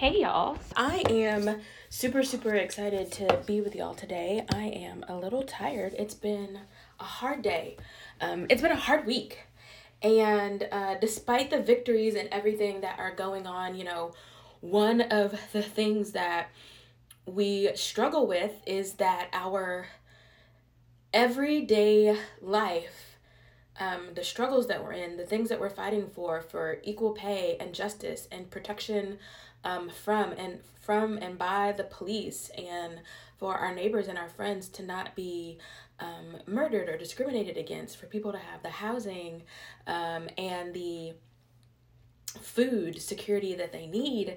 Hey y'all. I am super, super excited to be with y'all today. I am a little tired. It's been a hard day, um, it's been a hard week. And uh, despite the victories and everything that are going on, you know, one of the things that we struggle with is that our everyday life, um, the struggles that we're in, the things that we're fighting for, for equal pay and justice and protection um, from and from and by the police and for our neighbors and our friends to not be um, murdered or discriminated against, for people to have the housing um, and the food security that they need.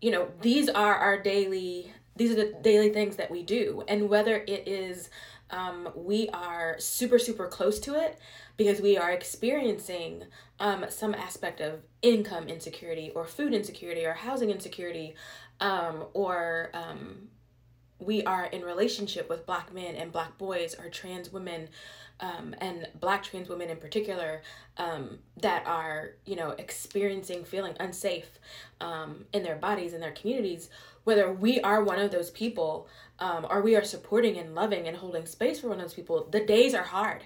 You know, these are our daily, these are the daily things that we do. And whether it is um, we are super, super close to it because we are experiencing um, some aspect of income insecurity or food insecurity or housing insecurity um, or um, we are in relationship with black men and black boys or trans women um, and black trans women in particular um, that are you know experiencing feeling unsafe um, in their bodies in their communities whether we are one of those people um, or we are supporting and loving and holding space for one of those people the days are hard.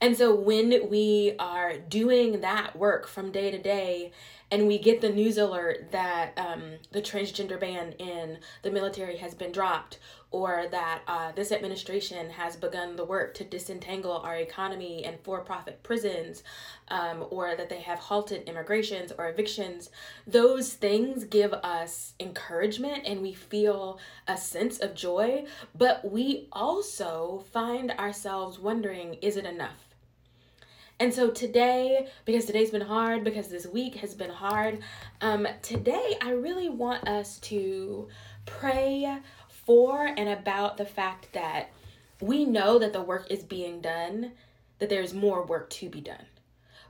And so when we are doing that work from day to day and we get the news alert that um, the transgender ban in the military has been dropped or that uh, this administration has begun the work to disentangle our economy and for-profit prisons um, or that they have halted immigrations or evictions. Those things give us encouragement and we feel a sense of joy but we also find ourselves wondering is it enough and so today, because today's been hard, because this week has been hard, um, today I really want us to pray for and about the fact that we know that the work is being done, that there's more work to be done.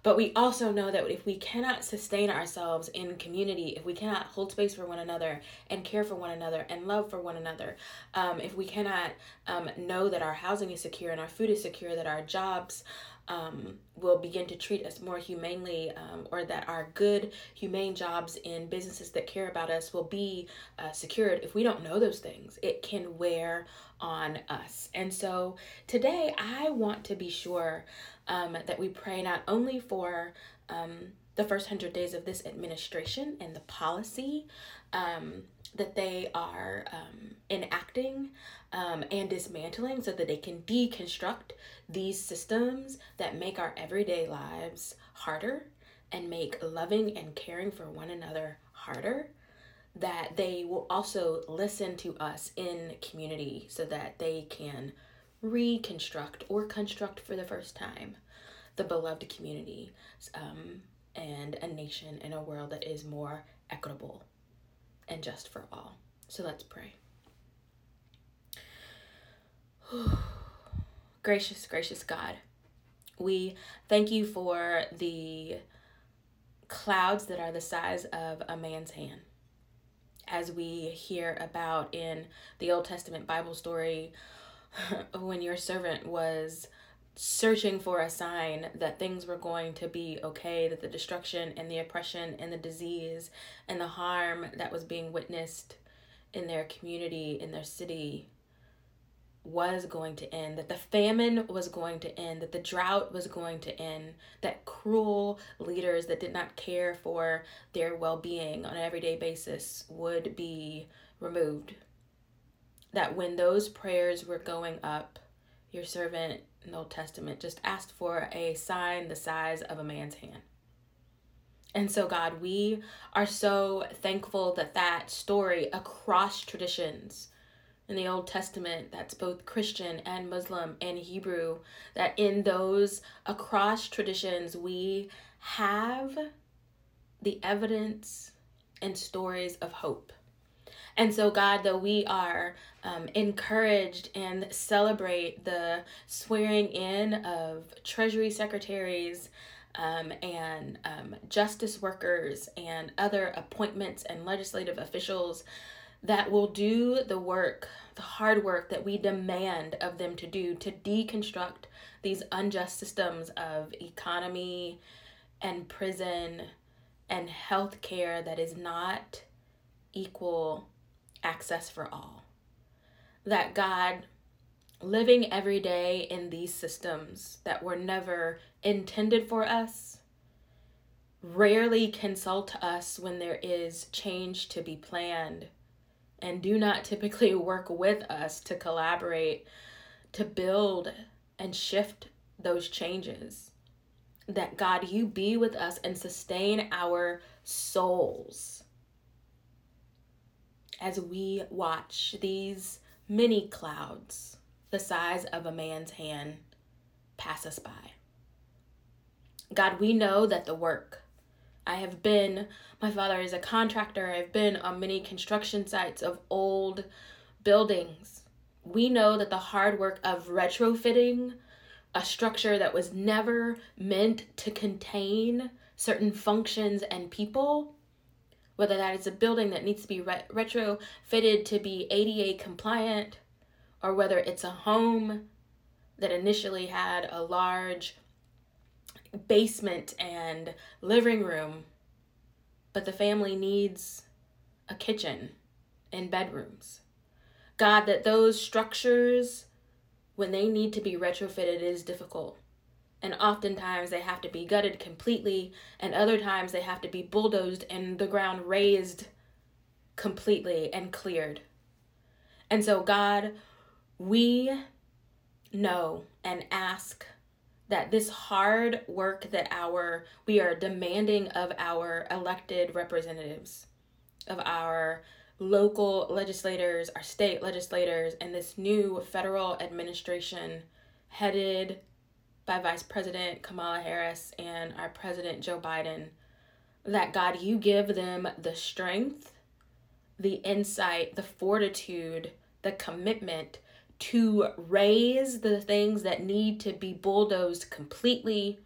But we also know that if we cannot sustain ourselves in community, if we cannot hold space for one another and care for one another and love for one another, um, if we cannot um, know that our housing is secure and our food is secure, that our jobs um, will begin to treat us more humanely, um, or that our good, humane jobs in businesses that care about us will be uh, secured. If we don't know those things, it can wear on us. And so today, I want to be sure um, that we pray not only for um, the first hundred days of this administration and the policy um, that they are um, enacting um, and dismantling so that they can deconstruct these systems that make our everyday lives harder and make loving and caring for one another harder. That they will also listen to us in community so that they can reconstruct or construct for the first time the beloved community um, and a nation and a world that is more equitable and just for all. So let's pray. gracious, gracious God, we thank you for the clouds that are the size of a man's hand. As we hear about in the Old Testament Bible story, when your servant was searching for a sign that things were going to be okay, that the destruction and the oppression and the disease and the harm that was being witnessed in their community, in their city, was going to end, that the famine was going to end, that the drought was going to end, that cruel leaders that did not care for their well being on an everyday basis would be removed. That when those prayers were going up, your servant in the Old Testament just asked for a sign the size of a man's hand. And so, God, we are so thankful that that story across traditions in the Old Testament, that's both Christian and Muslim and Hebrew, that in those across traditions, we have the evidence and stories of hope. And so, God, that we are um, encouraged and celebrate the swearing in of Treasury secretaries um, and um, justice workers and other appointments and legislative officials that will do the work, the hard work that we demand of them to do to deconstruct these unjust systems of economy and prison and health care that is not equal access for all. That God, living every day in these systems that were never intended for us, rarely consult us when there is change to be planned, and do not typically work with us to collaborate to build and shift those changes. That God, you be with us and sustain our souls as we watch these mini clouds the size of a man's hand pass us by. God, we know that the work, I have been, my father is a contractor, I've been on many construction sites of old buildings. We know that the hard work of retrofitting a structure that was never meant to contain certain functions and people, whether that is a building that needs to be re- retrofitted to be ADA compliant, or whether it's a home that initially had a large basement and living room, but the family needs a kitchen and bedrooms. God, that those structures when they need to be retrofitted is difficult. And oftentimes they have to be gutted completely, and other times they have to be bulldozed and the ground razed completely and cleared. And so, God, we know and ask that this hard work that our we are demanding of our elected representatives of our local legislators, our state legislators, and this new federal administration headed by Vice President Kamala Harris and our President Joe Biden, that God, you give them the strength, the insight, the fortitude, the commitment to raze the things that need to be bulldozed completely,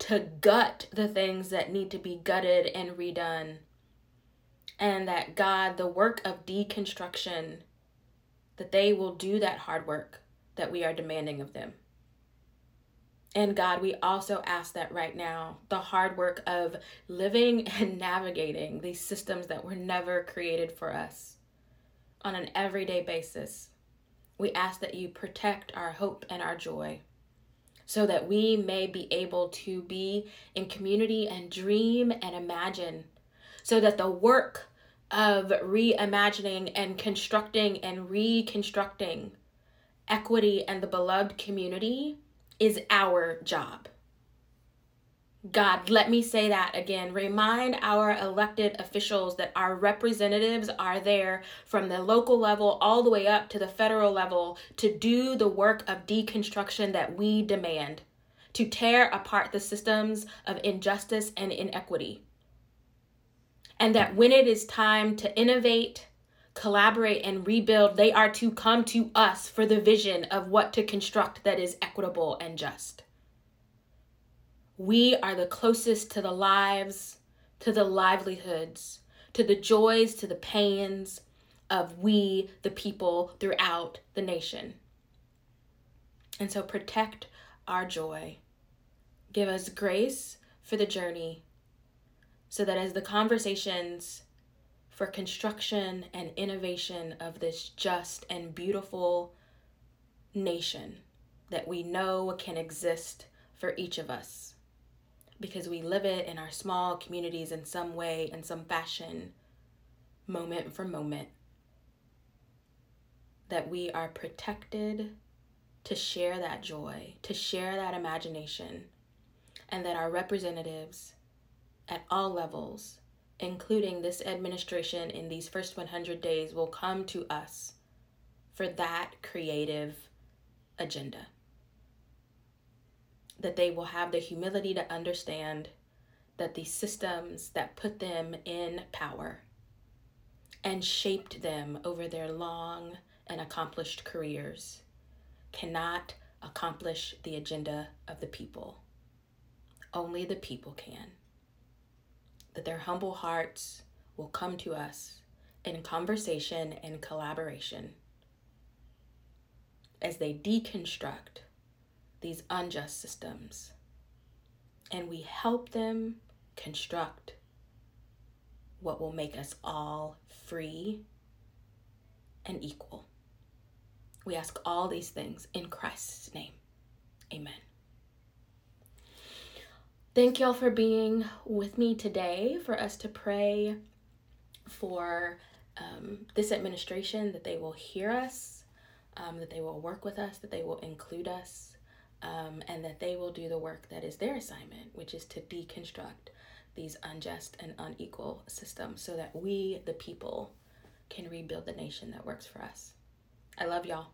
to gut the things that need to be gutted and redone and that God, the work of deconstruction, that they will do that hard work that we are demanding of them. And God, we also ask that right now, the hard work of living and navigating these systems that were never created for us on an everyday basis, we ask that you protect our hope and our joy so that we may be able to be in community and dream and imagine so that the work of reimagining and constructing and reconstructing equity and the beloved community is our job. God, let me say that again. Remind our elected officials that our representatives are there from the local level all the way up to the federal level to do the work of deconstruction that we demand, to tear apart the systems of injustice and inequity and that when it is time to innovate, collaborate, and rebuild, they are to come to us for the vision of what to construct that is equitable and just. We are the closest to the lives, to the livelihoods, to the joys, to the pains of we, the people, throughout the nation. And so protect our joy. Give us grace for the journey so that as the conversations for construction and innovation of this just and beautiful nation that we know can exist for each of us because we live it in our small communities in some way, in some fashion, moment for moment. That we are protected to share that joy, to share that imagination, and that our representatives at all levels, including this administration in these first 100 days, will come to us for that creative agenda. That they will have the humility to understand that the systems that put them in power and shaped them over their long and accomplished careers cannot accomplish the agenda of the people. Only the people can that their humble hearts will come to us in conversation and collaboration as they deconstruct these unjust systems and we help them construct what will make us all free and equal. We ask all these things in Christ's name. Amen. Thank y'all for being with me today for us to pray for um, this administration that they will hear us, um, that they will work with us, that they will include us, um, and that they will do the work that is their assignment, which is to deconstruct these unjust and unequal systems so that we, the people, can rebuild the nation that works for us. I love y'all.